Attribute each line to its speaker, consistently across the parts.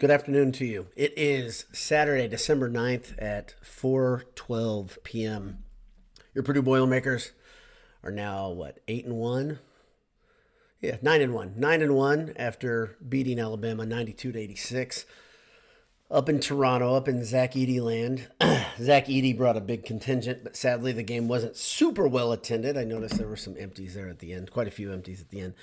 Speaker 1: Good afternoon to you. It is Saturday, December 9th at 4:12 p.m. Your Purdue Boilermakers are now what, 8 and 1? Yeah, 9 and 1. 9 and 1 after beating Alabama 92 to 86 up in Toronto, up in Zach Edey land. Zach Edey brought a big contingent, but sadly the game wasn't super well attended. I noticed there were some empties there at the end, quite a few empties at the end.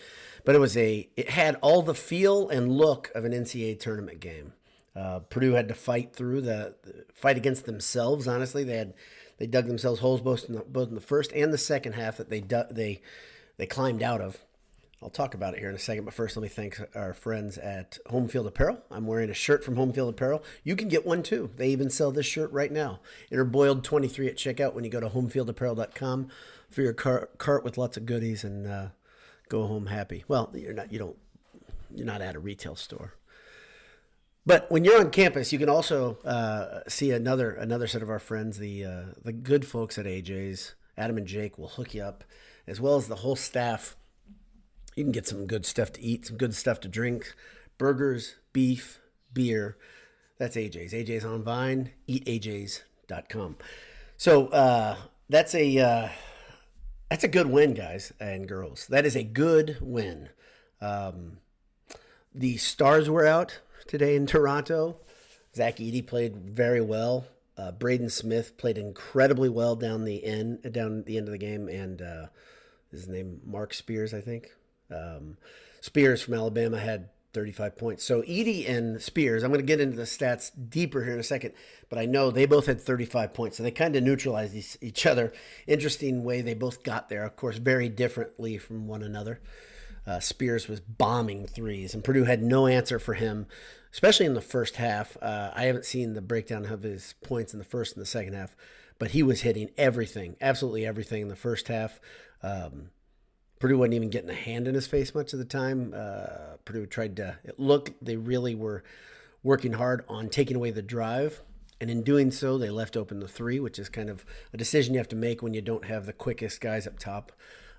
Speaker 1: But it was a, it had all the feel and look of an NCAA tournament game. Uh, Purdue had to fight through the, the, fight against themselves. Honestly, they had they dug themselves holes both in the, both in the first and the second half that they they they climbed out of. I'll talk about it here in a second, but first let me thank our friends at Home Field Apparel. I'm wearing a shirt from Home Field Apparel. You can get one too. They even sell this shirt right now. Enter Boiled 23 at checkout when you go to homefieldapparel.com for your car- cart with lots of goodies and uh, go home happy. Well, you're not. You don't. You're not at a retail store. But when you're on campus, you can also uh, see another another set of our friends, the uh, the good folks at AJ's. Adam and Jake will hook you up, as well as the whole staff you can get some good stuff to eat, some good stuff to drink burgers, beef, beer. That's AJ's. AJ's on Vine, eataj's.com. So uh, that's a uh, that's a good win, guys and girls. That is a good win. Um, the stars were out today in Toronto. Zach Edey played very well. Uh, Braden Smith played incredibly well down the end, down the end of the game, and uh, his name Mark Spears, I think. Um, Spears from Alabama had 35 points. So Edey and Spears, I'm going to get into the stats deeper here in a second, but I know they both had 35 points. So they kind of neutralized each other. Interesting way they both got there. Of course, very differently from one another. Uh, Spears was bombing threes, and Purdue had no answer for him, especially in the first half. Uh, I haven't seen the breakdown of his points in the first and the second half, but he was hitting everything, absolutely everything in the first half. Um, Purdue wasn't even getting a hand in his face much of the time. Uh, Purdue tried to. look; they really were working hard on taking away the drive, and in doing so, they left open the three, which is kind of a decision you have to make when you don't have the quickest guys up top.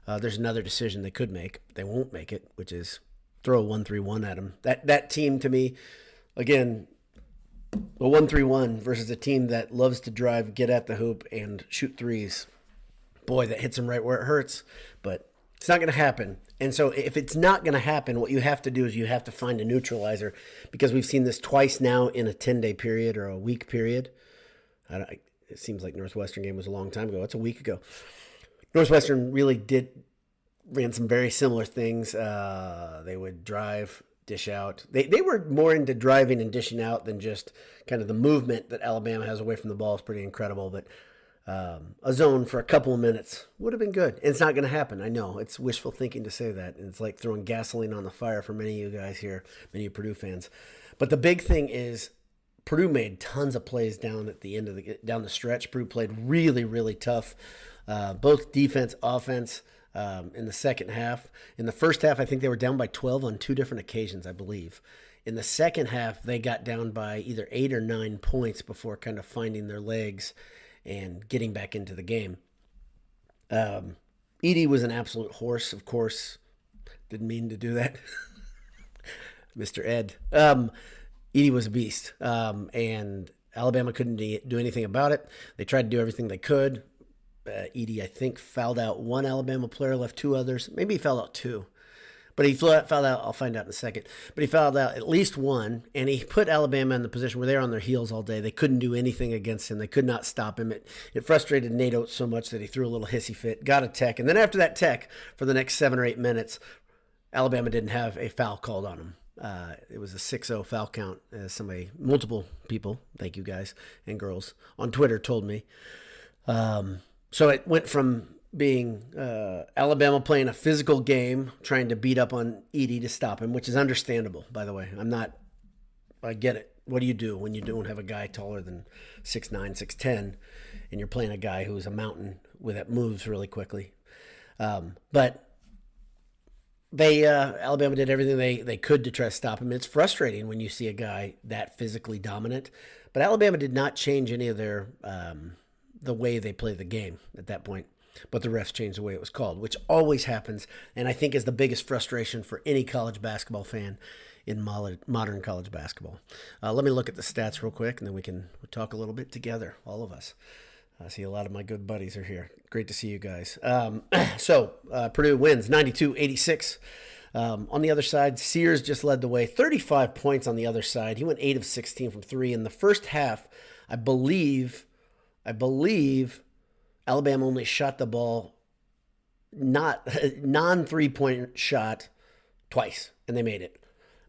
Speaker 1: Uh, there's another decision they could make. They won't make it, which is throw a one-three-one at them. That that team to me, again, a one-three-one versus a team that loves to drive, get at the hoop, and shoot threes. Boy, that hits them right where it hurts. But it's not going to happen. And so, if it's not going to happen, what you have to do is you have to find a neutralizer because we've seen this twice now in a 10 day period or a week period. it seems like Northwestern game was a long time ago. It's a week ago. Northwestern really did ran some very similar things. Uh, they would drive, dish out. They, they were more into driving and dishing out than just kind of the movement that Alabama has away from the ball is pretty incredible. But um, a zone for a couple of minutes would have been good. And It's not going to happen. I know it's wishful thinking to say that. And it's like throwing gasoline on the fire for many of you guys here, many of Purdue fans. But the big thing is Purdue made tons of plays down at the end of the down the stretch. Purdue played really, really tough, uh, both defense, offense. Um, in the second half, in the first half, I think they were down by 12 on two different occasions, I believe. In the second half, they got down by either eight or nine points before kind of finding their legs and getting back into the game. Um, Edey was an absolute horse, of course. Didn't mean to do that. Mr. Ed. Um, Edey was a beast. Um, and Alabama couldn't do anything about it. They tried to do everything they could. Uh, Edey, I think, fouled out one Alabama player, left two others. Maybe he fouled out two. But he fouled out, I'll find out in a second. But he fouled out at least one, and he put Alabama in the position where they're on their heels all day. They couldn't do anything against him. They could not stop him. It, it frustrated Nate Oats so much that he threw a little hissy fit, got a tech. And then after that tech, for the next seven or eight minutes, Alabama didn't have a foul called on him. Uh, it was a 6-0 foul count, as somebody, multiple people, thank you guys and girls, on Twitter told me. Um, so it went from being uh, Alabama playing a physical game, trying to beat up on Edey to stop him, which is understandable, by the way. I'm not, I get it. What do you do when you don't have a guy taller than 6'9, 6'10, and you're playing a guy who's a mountain with that moves really quickly? Um, but they uh, Alabama did everything they, they could to try to stop him. It's frustrating when you see a guy that physically dominant, but Alabama did not change any of their um, the way they play the game at that point but the refs changed the way it was called, which always happens, and I think is the biggest frustration for any college basketball fan in modern college basketball. Uh, let me look at the stats real quick, and then we can talk a little bit together, all of us. I see a lot of my good buddies are here. Great to see you guys. Um, so, uh, Purdue wins 92 86. Um, on the other side, Sears just led the way, 35 points on the other side. He went 8 of 16 from 3 in the first half. I believe I believe Alabama only shot the ball not non three point shot twice, and they made it.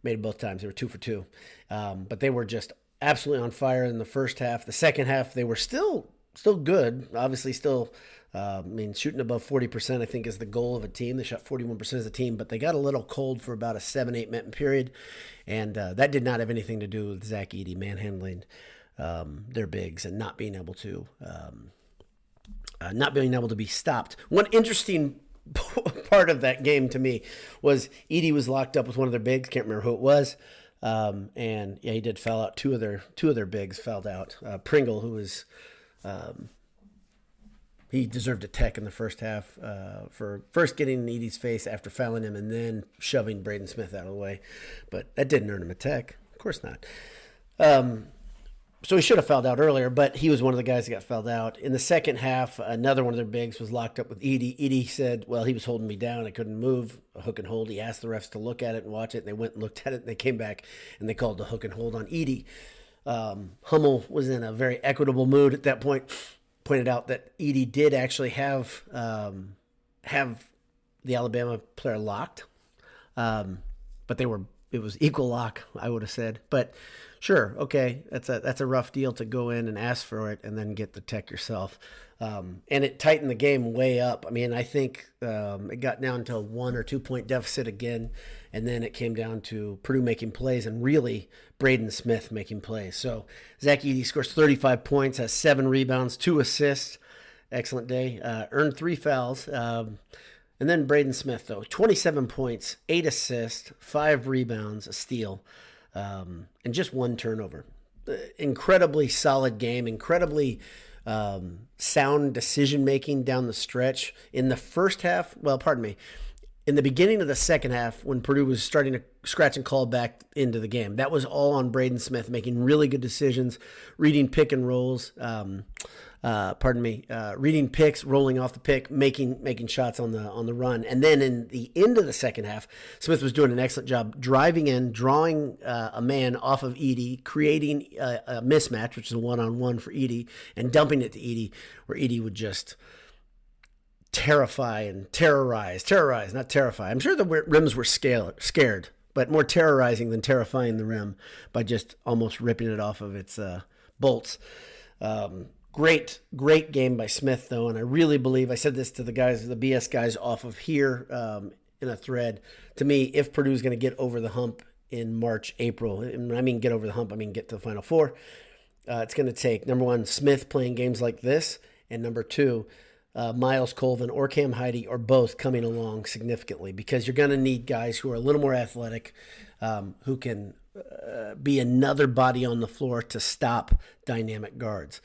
Speaker 1: Made it both times. They were two for two, um, but they were just absolutely on fire in the first half. The second half, they were still still good. Obviously, still. Uh, I mean, shooting above 40%, I think, is the goal of a team. They shot 41% as a team, but they got a little cold for about a seven, eight minute period. And uh, that did not have anything to do with Zach Edey manhandling um, their bigs and not being able to um, uh, not being able to be stopped. One interesting part of that game to me was Edey was locked up with one of their bigs. Can't remember who it was. Um, and yeah, he did foul out. Two of their two of their bigs fouled out. Uh, Pringle, who was um, he deserved a tech in the first half uh, for first getting in Edey's face after fouling him and then shoving Braden Smith out of the way. But that didn't earn him a tech. Of course not. Um, so he should have fouled out earlier, but he was one of the guys that got fouled out. In the second half, another one of their bigs was locked up with Edey. Edey said, Well, he was holding me down. I couldn't move. A hook and hold. He asked the refs to look at it and watch it. And they went and looked at it. And they came back and they called the hook and hold on Edey. Um, Hummel was in a very equitable mood at that point. Pointed out that Edey did actually have um, have the Alabama player locked, um, but they were it was equal lock. I would have said, but sure, okay, that's a that's a rough deal to go in and ask for it and then get the tech yourself. Um, and it tightened the game way up. I mean, I think um, it got down to one or two point deficit again, and then it came down to Purdue making plays and really Braden Smith making plays. So Zach Edey scores 35 points, has seven rebounds, two assists. Excellent day. Uh, earned three fouls. Um, and then Braden Smith, though, 27 points, eight assists, five rebounds, a steal um, and just one turnover. Uh, incredibly solid game, incredibly um, sound decision making down the stretch. In the first half, well, pardon me, in the beginning of the second half, when Purdue was starting to scratch and call back into the game, that was all on Braden Smith making really good decisions, reading pick and rolls. Um, uh, pardon me, uh, reading picks, rolling off the pick, making making shots on the on the run, and then in the end of the second half, Smith was doing an excellent job driving in, drawing uh, a man off of Edey, creating a, a mismatch, which is a one on one for Edey, and dumping it to Edey, where Edey would just terrify and terrorize, terrorize, not terrify. I'm sure the rims were scale, scared, but more terrorizing than terrifying the rim by just almost ripping it off of its uh, bolts. Um, Great, great game by Smith, though, and I really believe I said this to the guys, the BS guys off of here um, in a thread. To me, if Purdue's going to get over the hump in March, April, and I mean get over the hump, I mean get to the Final Four. Uh, it's going to take number one, Smith playing games like this, and number two, uh, Myles Colvin or Cam Heide or both coming along significantly because you're going to need guys who are a little more athletic, um, who can uh, be another body on the floor to stop dynamic guards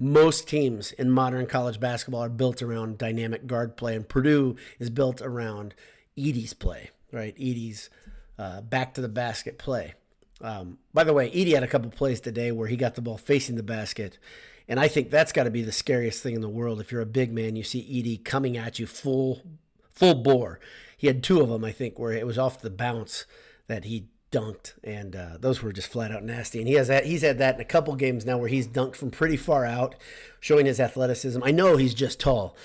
Speaker 1: most teams in modern college basketball are built around dynamic guard play, and Purdue is built around Edey's play, right? Edey's uh, back to the basket play. Um, by the way, Edey had a couple plays today where he got the ball facing the basket, and I think that's got to be the scariest thing in the world. If you're a big man, you see Edey coming at you full, full bore. He had two of them, I think, where it was off the bounce that he dunked, and uh, those were just flat out nasty. And he has that, he's had that in a couple games now where he's dunked from pretty far out, showing his athleticism. I know he's just tall,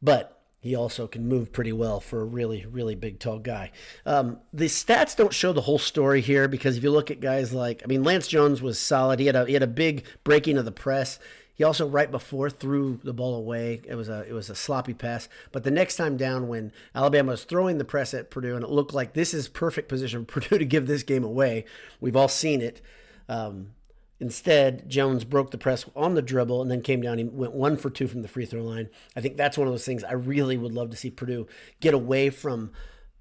Speaker 1: but he also can move pretty well for a really, really big, tall guy. Um, the stats don't show the whole story here because if you look at guys like, I mean, Lance Jones was solid. He had a he had a big breaking of the press. He also right before threw the ball away. It was a it was a sloppy pass. But the next time down, when Alabama was throwing the press at Purdue, and it looked like this is perfect position for Purdue to give this game away. We've all seen it. Um, instead, Jones broke the press on the dribble and then came down. He went one for two from the free throw line. I think that's one of those things I really would love to see Purdue get away from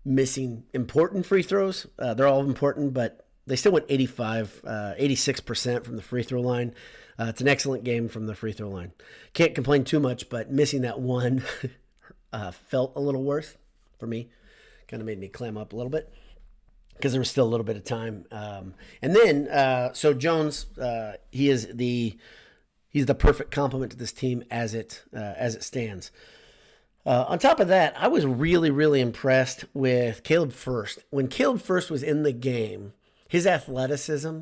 Speaker 1: missing important free throws. Uh, they're all important, but they still went 85, uh, 86% from the free throw line. Uh, it's an excellent game from the free throw line. Can't complain too much, but missing that one uh, felt a little worse for me. Kind of made me clam up a little bit. because there was still a little bit of time. Um, and then, uh, so Jones, uh, he is the he's the perfect complement to this team as it uh, as it stands. Uh, on top of that, I was really really impressed with Caleb Furst. When Caleb Furst was in the game, his athleticism,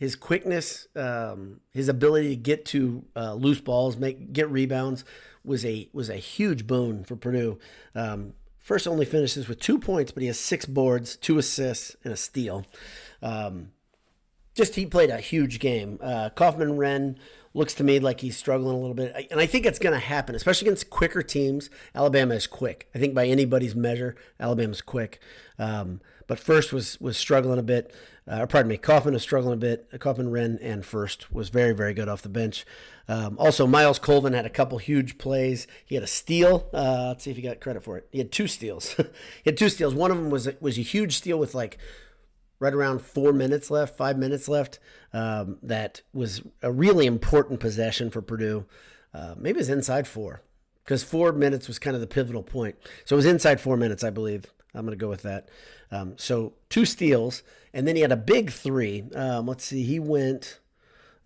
Speaker 1: his quickness, um, his ability to get to uh, loose balls, make get rebounds was a was a huge boon for Purdue. Um, Furst only finishes with two points, but he has six boards, two assists, and a steal. Um, just he played a huge game. Uh, Kaufman-Renn looks to me like he's struggling a little bit, and I think it's going to happen, especially against quicker teams. Alabama is quick. I think by anybody's measure, Alabama's quick. Um, but Furst was was struggling a bit. Uh, pardon me, Kaufman was struggling a bit. Kaufman-Renn and Furst was very very good off the bench. Um, also, Myles Colvin had a couple huge plays. He had a steal. Uh, let's see if he got credit for it. He had two steals. he had two steals. One of them was was a huge steal with like right around four minutes left, five minutes left. Um, that was a really important possession for Purdue. Uh, maybe it was inside four because four minutes was kind of the pivotal point. So it was inside four minutes, I believe. I'm going to go with that. Um, so two steals, and then he had a big three. Um, let's see, he went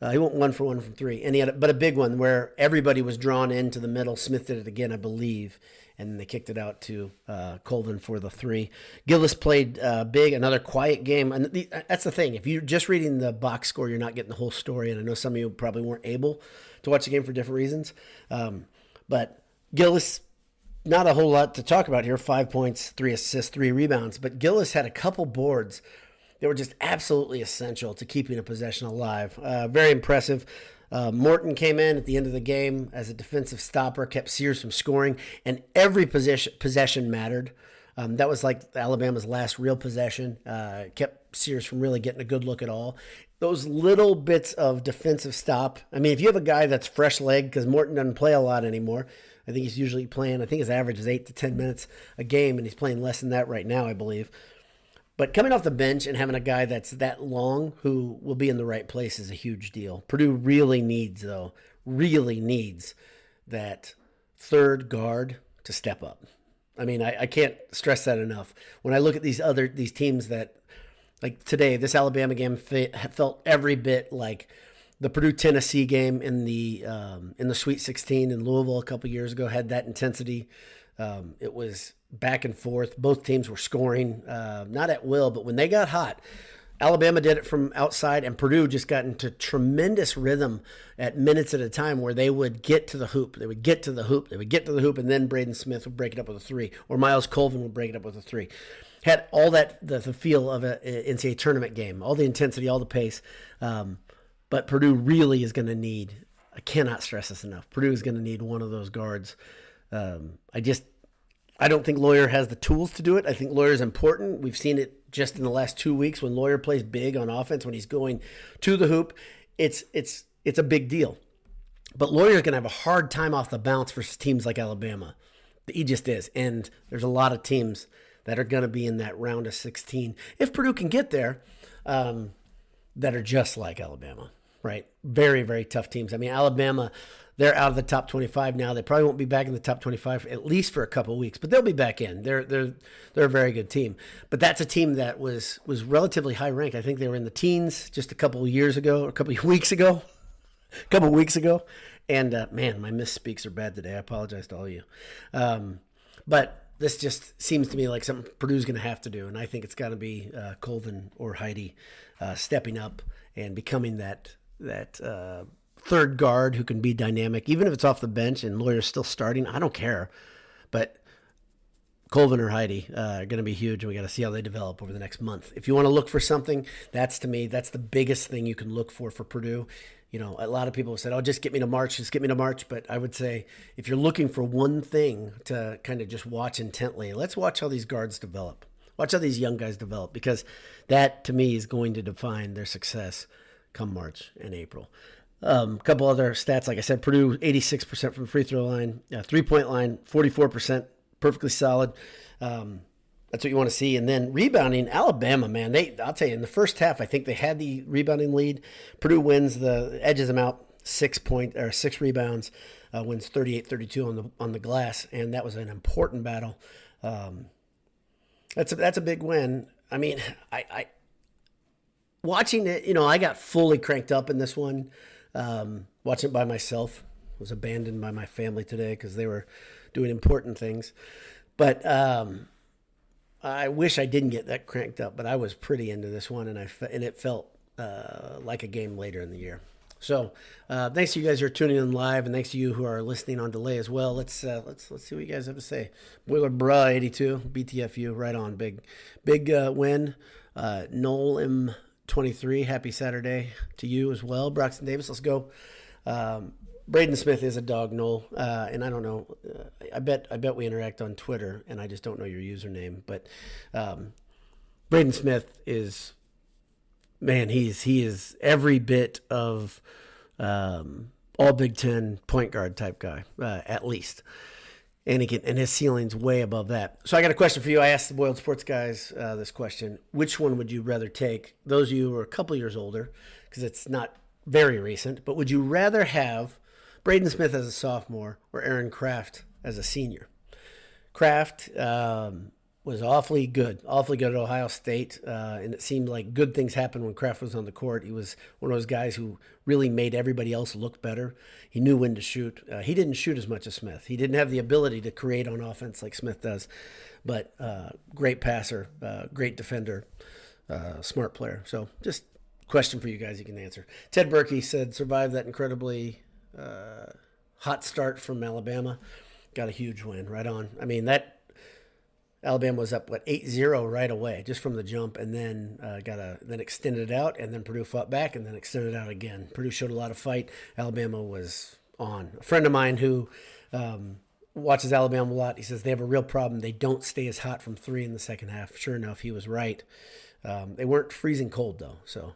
Speaker 1: uh, he went one for one from three, and he had, a, but a big one where everybody was drawn into the middle. Smith did it again, I believe, and they kicked it out to uh, Colvin for the three. Gillis played uh, big, another quiet game, and the, that's the thing. If you're just reading the box score, you're not getting the whole story. And I know some of you probably weren't able to watch the game for different reasons, um, but Gillis not a whole lot to talk about here. Five points, three assists, three rebounds. But Gillis had a couple boards they were just absolutely essential to keeping a possession alive. Uh, very impressive. Uh, Morton came in at the end of the game as a defensive stopper, kept Sears from scoring, and every position possession mattered. Um, that was like Alabama's last real possession. Uh, kept Sears from really getting a good look at all. Those little bits of defensive stop. I mean, if you have a guy that's fresh leg, because Morton doesn't play a lot anymore. I think he's usually playing. I think his average is eight to ten minutes a game, and he's playing less than that right now, I believe. But coming off the bench and having a guy that's that long who will be in the right place is a huge deal. Purdue really needs, though, really needs that third guard to step up. I mean, I, I can't stress that enough. When I look at these other these teams that, like today, this Alabama game felt every bit like the Purdue Tennessee game in the um, in the Sweet 16 in Louisville a couple years ago had that intensity. Um, it was back and forth. Both teams were scoring, uh, not at will, but when they got hot, Alabama did it from outside, and Purdue just got into tremendous rhythm at minutes at a time where they would get to the hoop. They would get to the hoop. They would get to the hoop, and then Braden Smith would break it up with a three, or Myles Colvin would break it up with a three. Had all that, the, the feel of an NCAA tournament game, all the intensity, all the pace. Um, but Purdue really is going to need, I cannot stress this enough, Purdue is going to need one of those guards. Um, I just, I don't think Loyer has the tools to do it. I think Loyer is important. We've seen it just in the last two weeks when Loyer plays big on offense when he's going to the hoop. It's it's it's a big deal. But Loyer's going to have a hard time off the bounce for teams like Alabama. He just is, and there's a lot of teams that are going to be in that round of 16 if Purdue can get there. Um, that are just like Alabama, right? Very very tough teams. I mean, Alabama they're out of the top 25 now. They probably won't be back in the top 25 at least for a couple weeks, but they'll be back in. They're they're they're a very good team. But that's a team that was was relatively high ranked. I think they were in the teens just a couple years ago, or a couple weeks ago, a couple weeks ago. And uh, man, my misspeaks are bad today. I apologize to all of you. Um, but this just seems to me like something Purdue's going to have to do, and I think it's got to be uh, Colvin or Heide uh, stepping up and becoming that that uh, third guard who can be dynamic, even if it's off the bench and Loyer's still starting. I don't care, but Colvin or Heide uh, are going to be huge, and we got to see how they develop over the next month. If you want to look for something, that's to me that's the biggest thing you can look for for Purdue. You know, a lot of people have said, "Oh, just get me to March, just get me to March." But I would say, if you're looking for one thing to kind of just watch intently, let's watch how these guards develop. Watch how these young guys develop because that to me is going to define their success come March and April. A um, couple other stats, like I said, Purdue 86% from free throw line, uh, three point line 44%, perfectly solid. Um, that's what you want to see. And then rebounding, Alabama, man, they I'll tell you, in the first half, I think they had the rebounding lead. Purdue wins the edges them out six point or six rebounds, uh, wins 38-32 on the on the glass, and that was an important battle. Um, that's a, that's a big win. I mean, I, I watching it, you know, I got fully cranked up in this one. Um, watching it by myself. Was abandoned by my family today because they were doing important things. But um, I wish I didn't get that cranked up. But I was pretty into this one, and I and it felt uh, like a game later in the year. So uh, thanks to you guys who are tuning in live, and thanks to you who are listening on delay as well. Let's uh, let's let's see what you guys have to say. Boiler Bruh eighty two BTFU right on big big uh, win. Uh, Noel M twenty three happy Saturday to you as well. Broxton Davis, let's go. Um, Braden Smith is a dog, Noel, uh, and I don't know. Uh, I bet I bet we interact on Twitter, and I just don't know your username. But um, Braden Smith is man. He's he is every bit of um, all Big Ten point guard type guy, uh, at least. And can, and his ceiling's way above that. So I got a question for you. I asked the Boiled Sports guys uh, this question: Which one would you rather take? Those of you who are a couple years older, because it's not very recent, but would you rather have Braden Smith as a sophomore or Aaron Craft as a senior? Craft um, was awfully good, awfully good at Ohio State, uh, and it seemed like good things happened when Craft was on the court. He was one of those guys who really made everybody else look better. He knew when to shoot. Uh, he didn't shoot as much as Smith. He didn't have the ability to create on offense like Smith does, but uh, great passer, uh, great defender, uh, smart player. So just question for you guys you can answer. Ted Berkey said, survived that incredibly uh, hot start from Alabama. Got a huge win right on. I mean, that Alabama was up, what, 8 0 right away, just from the jump, and then uh, got a then extended it out, and then Purdue fought back, and then extended it out again. Purdue showed a lot of fight. Alabama was on. A friend of mine who um, watches Alabama a lot, he says they have a real problem. They don't stay as hot from three in the second half. Sure enough, he was right. Um, they weren't freezing cold though. So,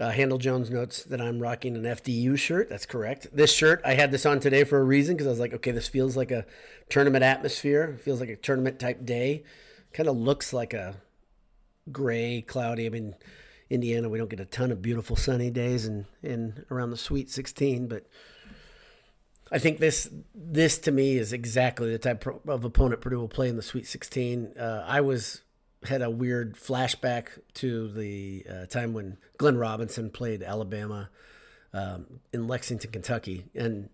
Speaker 1: uh, Handle Jones notes that I'm rocking an FDU shirt. That's correct. This shirt, I had this on today for a reason because I was like, okay, this feels like a tournament atmosphere. Feels like a tournament type day. Kind of looks like a gray, cloudy. I mean, Indiana, we don't get a ton of beautiful sunny days in, in around the Sweet 16, but I think this this to me is exactly the type of opponent Purdue will play in the Sweet 16. Uh, I was had a weird flashback to the uh, time when Glenn Robinson played Alabama um, in Lexington, Kentucky, and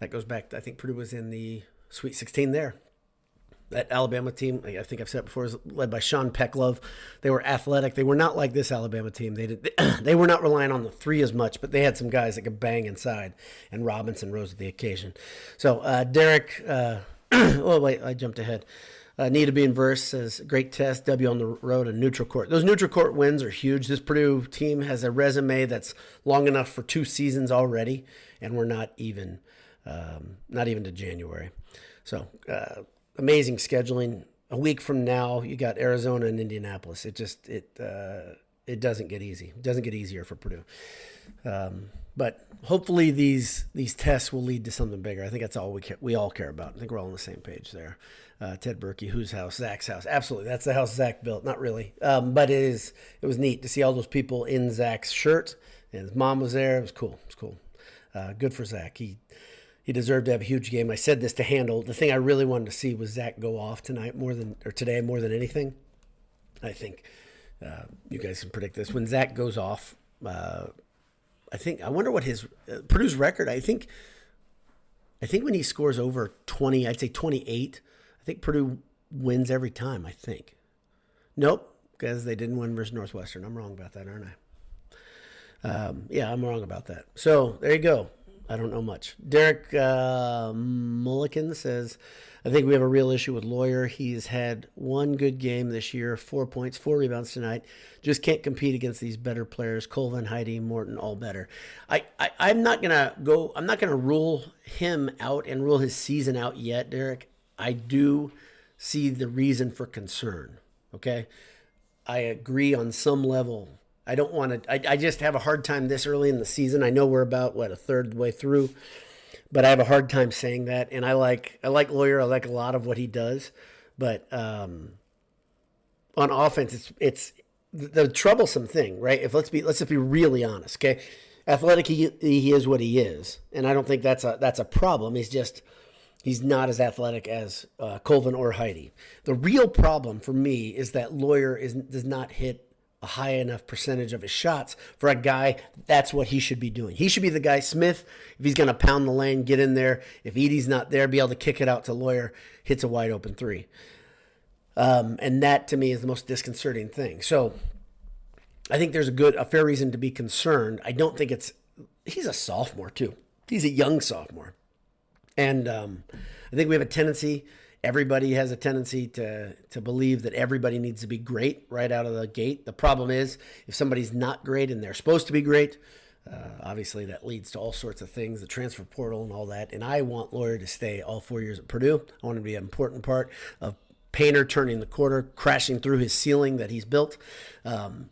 Speaker 1: that goes back. I think Purdue was in the Sweet 16 there. That Alabama team, I think I've said before, is led by Sean Pecklove. They were athletic. They were not like this Alabama team. They did. They were not relying on the three as much, but they had some guys that could bang inside, and Robinson rose to the occasion. So uh, Derek, uh, oh wait, I jumped ahead. Uh, need to be inverse says great test W on the road and neutral court. Those neutral court wins are huge. This Purdue team has a resume that's long enough for two seasons already, and we're not even um, not even to January. So uh, amazing scheduling. A week from now, you got Arizona and Indianapolis. It just it uh, it doesn't get easy. It doesn't get easier for Purdue. Um, but hopefully these these tests will lead to something bigger. I think that's all we care, we all care about. I think we're all on the same page there uh, Ted Berkey, whose house, Zach's house. Absolutely, that's the house Zach built. Not really, um, but it is. It was neat to see all those people in Zach's shirt, and his mom was there. It was cool. It was cool. Uh, good for Zach. He he deserved to have a huge game. I said this to handle. The thing I really wanted to see was Zach go off tonight more than or today more than anything. I think uh, you guys can predict this when Zach goes off. Uh, I think I wonder what his uh, Purdue's record. I think I think when he scores over twenty, I'd say twenty eight. I think Purdue wins every time. I think. Nope, because they didn't win versus Northwestern. I'm wrong about that, aren't I? Um, yeah, I'm wrong about that. So there you go. I don't know much. Derek uh, Mulligan says, I think we have a real issue with Loyer. He's had one good game this year, four points, four rebounds tonight. Just can't compete against these better players. Colvin, Heide, Morton, all better. I, I, I'm not gonna go. I'm not gonna rule him out and rule his season out yet, Derek. I do see the reason for concern. Okay. I agree on some level. I don't want to, I, I just have a hard time this early in the season. I know we're about, what, a third way through, but I have a hard time saying that. And I like, I like Loyer. I like a lot of what he does. But um, on offense, it's, it's, the troublesome thing, right? If let's be let's just be really honest, okay? Athletic, he, he is what he is, and I don't think that's a that's a problem. He's just He's not as athletic as uh, Colvin or Heide. The real problem for me is that Loyer is does not hit a high enough percentage of his shots for a guy that's what he should be doing. He should be the guy Smith if he's going to pound the lane, get in there. If Edey's not there, be able to kick it out to Loyer, hits a wide open three. Um, and that to me is the most disconcerting thing. So I think there's a good, a fair reason to be concerned. I don't think it's. He's a sophomore too. He's a young sophomore, and um, I think we have a tendency everybody has a tendency to to believe that everybody needs to be great right out of the gate. The problem is if somebody's not great and they're supposed to be great, uh, obviously that leads to all sorts of things, the transfer portal and all that. And I want Loyer to stay all four years at Purdue. I want to be an important part of Painter turning the corner, crashing through his ceiling that he's built. Um,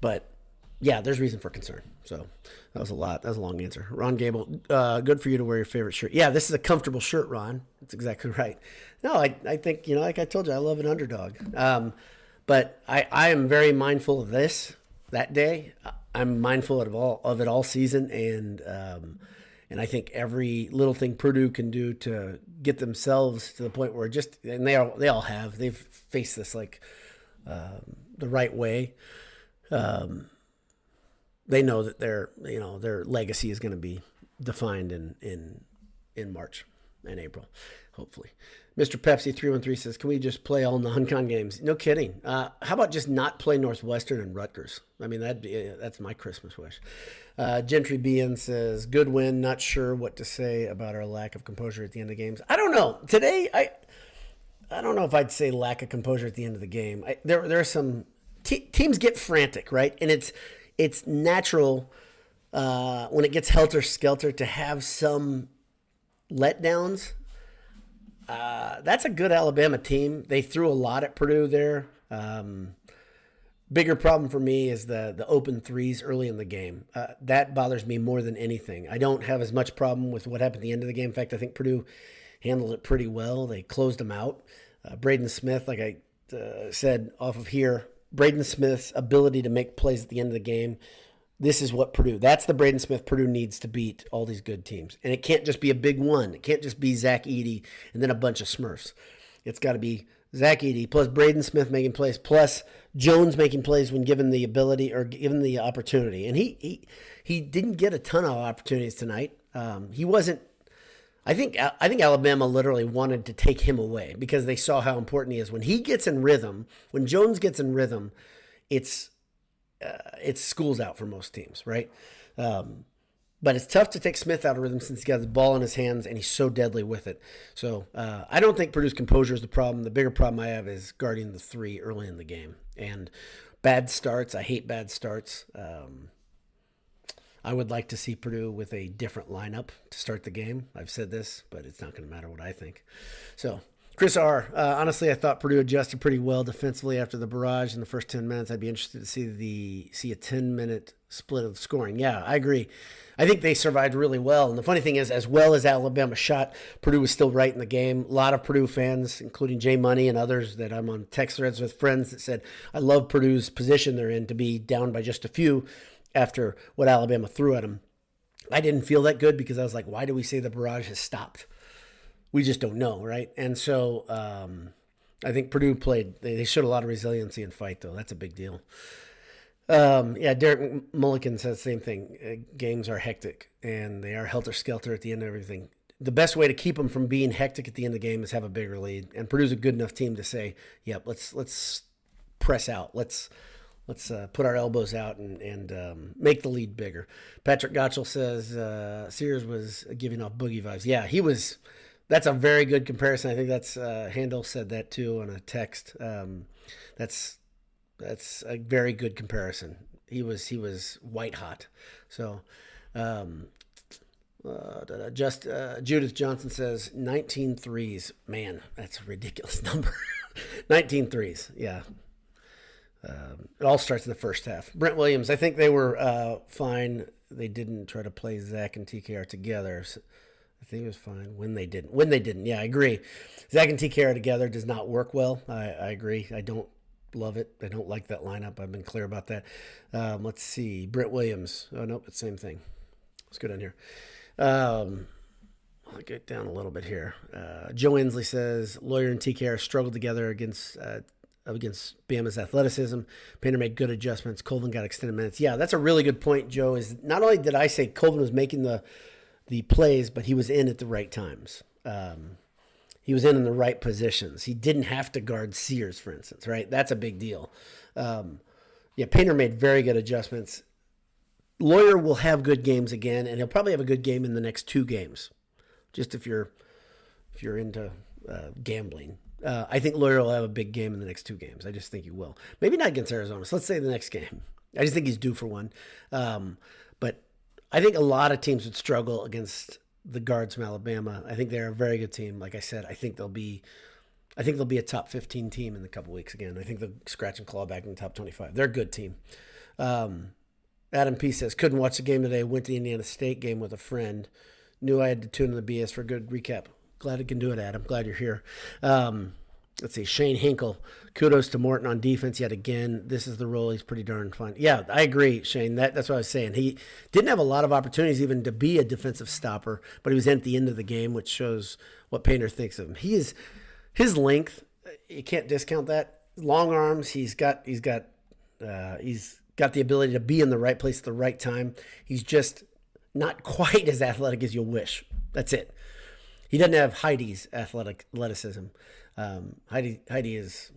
Speaker 1: but yeah, there's reason for concern. So that was a lot. That was a long answer. Ron Gable, uh, good for you to wear your favorite shirt. Yeah, this is a comfortable shirt, Ron. That's exactly right. No, I, I think, you know, like I told you, I love an underdog. Um, but I, I am very mindful of this that day. I'm mindful of all of it all season, and um, and I think every little thing Purdue can do to get themselves to the point where just and they all they all have they've faced this like um, the right way. Um, they know that their you know their legacy is going to be defined in in in March and April, hopefully. Mr. Pepsi three one three says, "Can we just play all non-con games?" No kidding. Uh, how about just not play Northwestern and Rutgers? I mean, that that's my Christmas wish. Uh, Gentry Bean says, "Good win. Not sure what to say about our lack of composure at the end of games. I don't know. Today, I I don't know if I'd say lack of composure at the end of the game. I, there there are some te- teams get frantic, right? And it's it's natural uh, when it gets helter skelter to have some letdowns. Uh, that's a good Alabama team. They threw a lot at Purdue there. Um, bigger problem for me is the the open threes early in the game. Uh, that bothers me more than anything. I don't have as much problem with what happened at the end of the game. In fact, I think Purdue handled it pretty well. They closed them out. Uh, Braden Smith, like I uh, said off of here, Braden Smith's ability to make plays at the end of the game. This is what Purdue. That's the Braden Smith Purdue needs to beat all these good teams, and it can't just be a big one. It can't just be Zach Edey and then a bunch of Smurfs. It's got to be Zach Edey plus Braden Smith making plays plus Jones making plays when given the ability or given the opportunity. And he he he didn't get a ton of opportunities tonight. Um, he wasn't I think I think Alabama literally wanted to take him away because they saw how important he is. When he gets in rhythm, when Jones gets in rhythm, it's uh, it's schools out for most teams, right? Um, but it's tough to take Smith out of rhythm since he's got the ball in his hands and he's so deadly with it. So uh, I don't think Purdue's composure is the problem. The bigger problem I have is guarding the three early in the game and bad starts. I hate bad starts. Um, I would like to see Purdue with a different lineup to start the game. I've said this, but it's not going to matter what I think. So, Chris R. Uh, honestly, I thought Purdue adjusted pretty well defensively after the barrage in the first ten minutes. I'd be interested to see the see a ten minute split of scoring. Yeah, I agree. I think they survived really well. And the funny thing is, as well as Alabama shot, Purdue was still right in the game. A lot of Purdue fans, including Jay Money and others that I'm on text threads with friends that said, I love Purdue's position they're in to be down by just a few after what Alabama threw at them. I didn't feel that good because I was like, why do we say the barrage has stopped? We just don't know, right? And so um, I think Purdue played, they, showed a lot of resiliency and fight, though. That's a big deal. Um, yeah, Derek Mulligan says the same thing. Uh, games are hectic and they are helter skelter at the end of everything. The best way to keep them from being hectic at the end of the game is have a bigger lead. And Purdue's a good enough team to say, "Yep, let's let's press out. Let's let's uh, put our elbows out and, and um, make the lead bigger. Patrick Gottschall says uh, Sears was giving off boogie vibes. Yeah, he was. That's a very good comparison. I think that's uh, Handel said that too on a text. Um, that's that's a very good comparison. He was he was white hot. So. Um, uh, just uh, Judith Johnson says 19 threes. Man, that's a ridiculous number. 19 threes. Yeah, um, it all starts in the first half. Brent Williams, I think they were uh, fine. They didn't try to play Zach and TKR together. So I think it was fine when they didn't. When they didn't, yeah, I agree. Zach and TKR together does not work well. I, I agree. I don't love it. I don't like that lineup. I've been clear about that. Um, let's see. Brent Williams. Oh, nope, it's same thing. Let's go down here. Um, I'll get down a little bit here. Uh, Joe Inslee says Loyer and TKR struggled together against uh, against Bama's athleticism. Painter made good adjustments. Colvin got extended minutes. Yeah, that's a really good point, Joe. Is not only did I say Colvin was making the the plays, but he was in at the right times. Um, he was in in the right positions. He didn't have to guard Sears, for instance, right? That's a big deal. Um, yeah, Painter made very good adjustments. Loyer will have good games again, and he'll probably have a good game in the next two games. Just if you're if you're into uh, gambling, uh, I think Loyer will have a big game in the next two games. I just think he will. Maybe not against Arizona. So let's say the next game. I just think he's due for one. Um, but I think a lot of teams would struggle against the guards from Alabama. I think they're a very good team. Like I said, I think they'll be. I think they'll be a top 15 team in a couple weeks again. I think they'll scratch and claw back in the top 25. They're a good team. Um, Adam P says, couldn't watch the game today. Went to the Indiana State game with a friend. Knew I had to tune in the BS for a good recap. Glad I can do it, Adam. Glad you're here. Um, let's see. Shane Hinkle. Kudos to Morton on defense yet again. This is the role. He's pretty darn fun. Yeah, I agree, Shane. That, that's what I was saying. He didn't have a lot of opportunities even to be a defensive stopper, but he was at the end of the game, which shows what Painter thinks of him. He is his length. You can't discount that. Long arms. He's got. He's got. Uh, he's got the ability to be in the right place at the right time. He's just not quite as athletic as you'll wish. That's it. He doesn't have Heide's athletic athleticism. Um, Heide Heide is.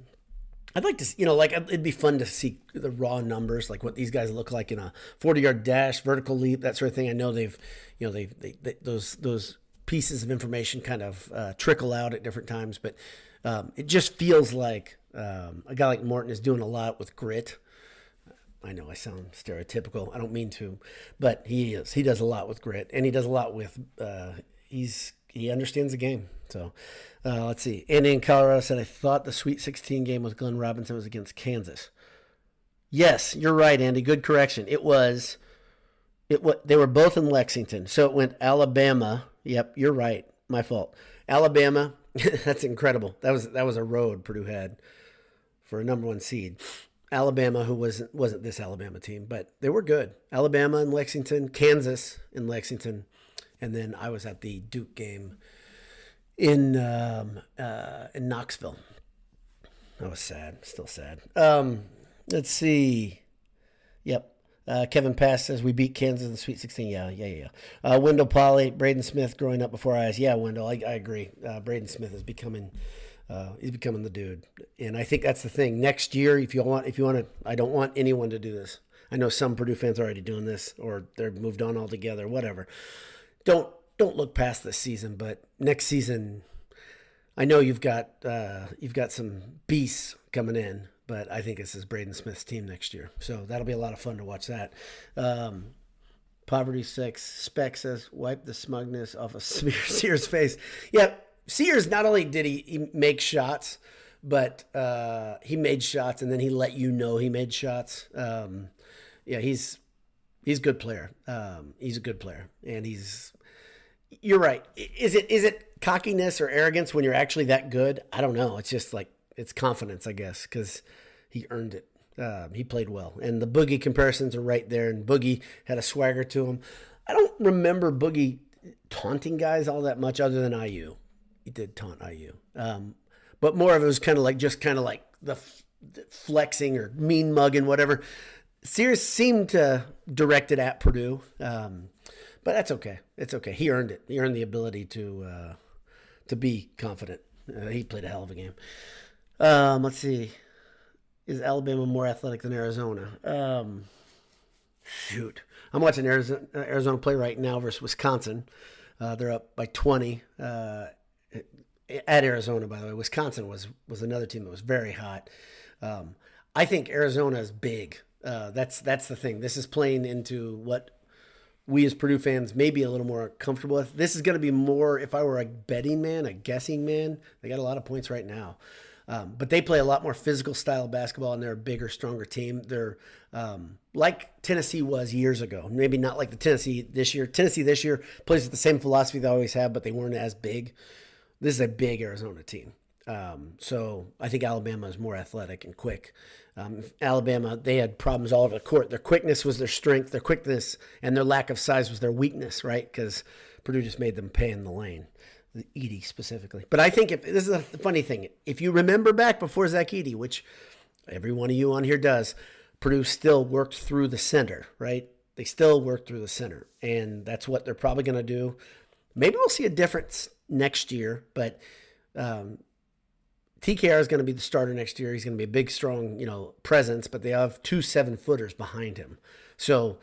Speaker 1: I'd like to, you know, like it'd be fun to see the raw numbers, like what these guys look like in a forty-yard dash, vertical leap, that sort of thing. I know they've, you know, they've they, they, those those pieces of information kind of uh, trickle out at different times, but um, it just feels like um, a guy like Morton is doing a lot with grit. I know I sound stereotypical. I don't mean to, but he is. He does a lot with grit, and he does a lot with. Uh, he's he understands the game. So uh, let's see. Andy in Colorado said, "I thought the Sweet 16 game with Glenn Robinson was against Kansas." Yes, you're right, Andy. Good correction. It was. It what they were both in Lexington, so it went Alabama. Yep, you're right. My fault. Alabama. that's incredible. That was that was a road Purdue had for a number one seed. Alabama, who wasn't wasn't this Alabama team, but they were good. Alabama and Lexington, Kansas in Lexington, and then I was at the Duke game in um, uh, in Knoxville. That was sad. Still sad. Um, let's see. Yep. Uh, Kevin Pass says we beat Kansas in the Sweet 16. Yeah, yeah, yeah. Uh, Wendell Polly, Braden Smith growing up before eyes. Yeah, Wendell, I, I agree. Uh, Braden Smith is becoming uh, he's becoming the dude, and I think that's the thing. Next year, if you want, if you want to, I don't want anyone to do this. I know some Purdue fans are already doing this, or they're moved on altogether. Whatever. Don't don't look past this season, but next season, I know you've got uh, you've got some beasts coming in, but I think this is Braden Smith's team next year, so that'll be a lot of fun to watch that. Um, Poverty six spec says wipe the smugness off of Sears' face. Yeah, Sears not only did he, he make shots, but uh, he made shots and then he let you know he made shots. Um, yeah, he's he's a good player. Um, he's a good player, and he's. You're right. Is it is it cockiness or arrogance when you're actually that good? I don't know. It's just like it's confidence, I guess, because he earned it. Um, he played well, and the Boogie comparisons are right there. And Boogie had a swagger to him. I don't remember Boogie taunting guys all that much, other than IU he did taunt IU. Um, but more of it was kind of like just kind of like the, f- the flexing or mean mugging, whatever. Sears seemed to direct it at Purdue, um, but that's okay. It's okay. He earned it. He earned the ability to uh, to be confident. Uh, he played a hell of a game. Um, let's see. Is Alabama more athletic than Arizona? Um, shoot, I'm watching Arizona, Arizona play right now versus Wisconsin. Uh, they're up by 20. Uh, at Arizona, by the way. Wisconsin was was another team that was very hot. Um, I think Arizona is big. Uh, that's that's the thing. This is playing into what we as Purdue fans may be a little more comfortable with. This is going to be more. If I were a betting man, a guessing man, they got a lot of points right now. Um, but they play a lot more physical style basketball, and they're a bigger, stronger team. They're um, like Tennessee was years ago. Maybe not like the Tennessee this year. Tennessee this year plays with the same philosophy they always have, but they weren't as big this is a big Arizona team. Um, so I think Alabama is more athletic and quick. Um, Alabama, they had problems all over the court. Their quickness was their strength, their quickness and their lack of size was their weakness, right? Because Purdue just made them pay in the lane. Edey specifically. But I think if this is a funny thing, if you remember back before Zach Edey, which every one of you on here does, Purdue still worked through the center, right? They still worked through the center, and that's what they're probably going to do. Maybe we'll see a difference next year, but um, TKR is going to be the starter next year. He's going to be a big, strong, you know, presence, but they have two seven footers behind him. So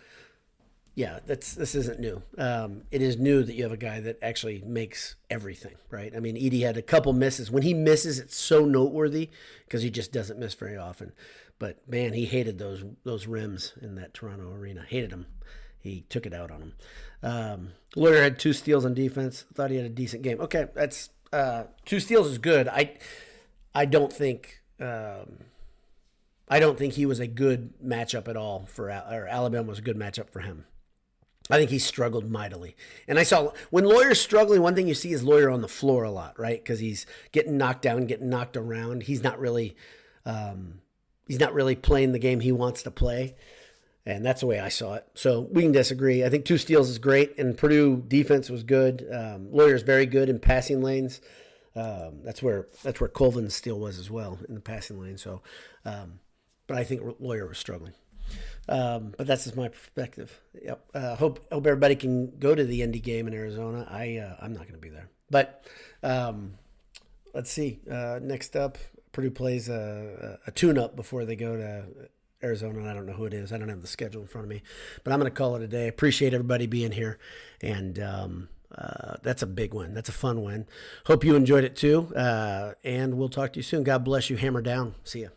Speaker 1: yeah, that's this isn't new. Um, it is new that you have a guy that actually makes everything right. I mean, Edey had a couple misses. When he misses, it's so noteworthy because he just doesn't miss very often. But man, he hated those those rims in that Toronto arena. Hated them. He took it out on him. Um, Loyer had two steals on defense. Thought he had a decent game. Okay, that's uh, two steals is good. I I don't think. Um, I don't think he was a good matchup at all for or Alabama was a good matchup for him. I think he struggled mightily. And I saw when Loyer's struggling, one thing you see is Loyer on the floor a lot, right? Because he's getting knocked down, getting knocked around. He's not really, um, he's not really playing the game he wants to play. And that's the way I saw it. So we can disagree. I think two steals is great, and Purdue defense was good. Um, Loyer's very good in passing lanes. Um, that's where that's where Colvin's steal was as well in the passing lane. So, um, but I think Loyer was struggling. Um, but that's just my perspective. Yep. Uh, hope hope everybody can go to the Indy game in Arizona. I uh, I'm not going to be there. But um, let's see. Uh, next up, Purdue plays a, a tune-up before they go to Arizona. And I don't know who it is. I don't have the schedule in front of me. But I'm going to call it a day. Appreciate everybody being here, and um, uh, that's a big one. That's a fun one. Hope you enjoyed it too. Uh, and we'll talk to you soon. God bless you. Hammer down. See ya.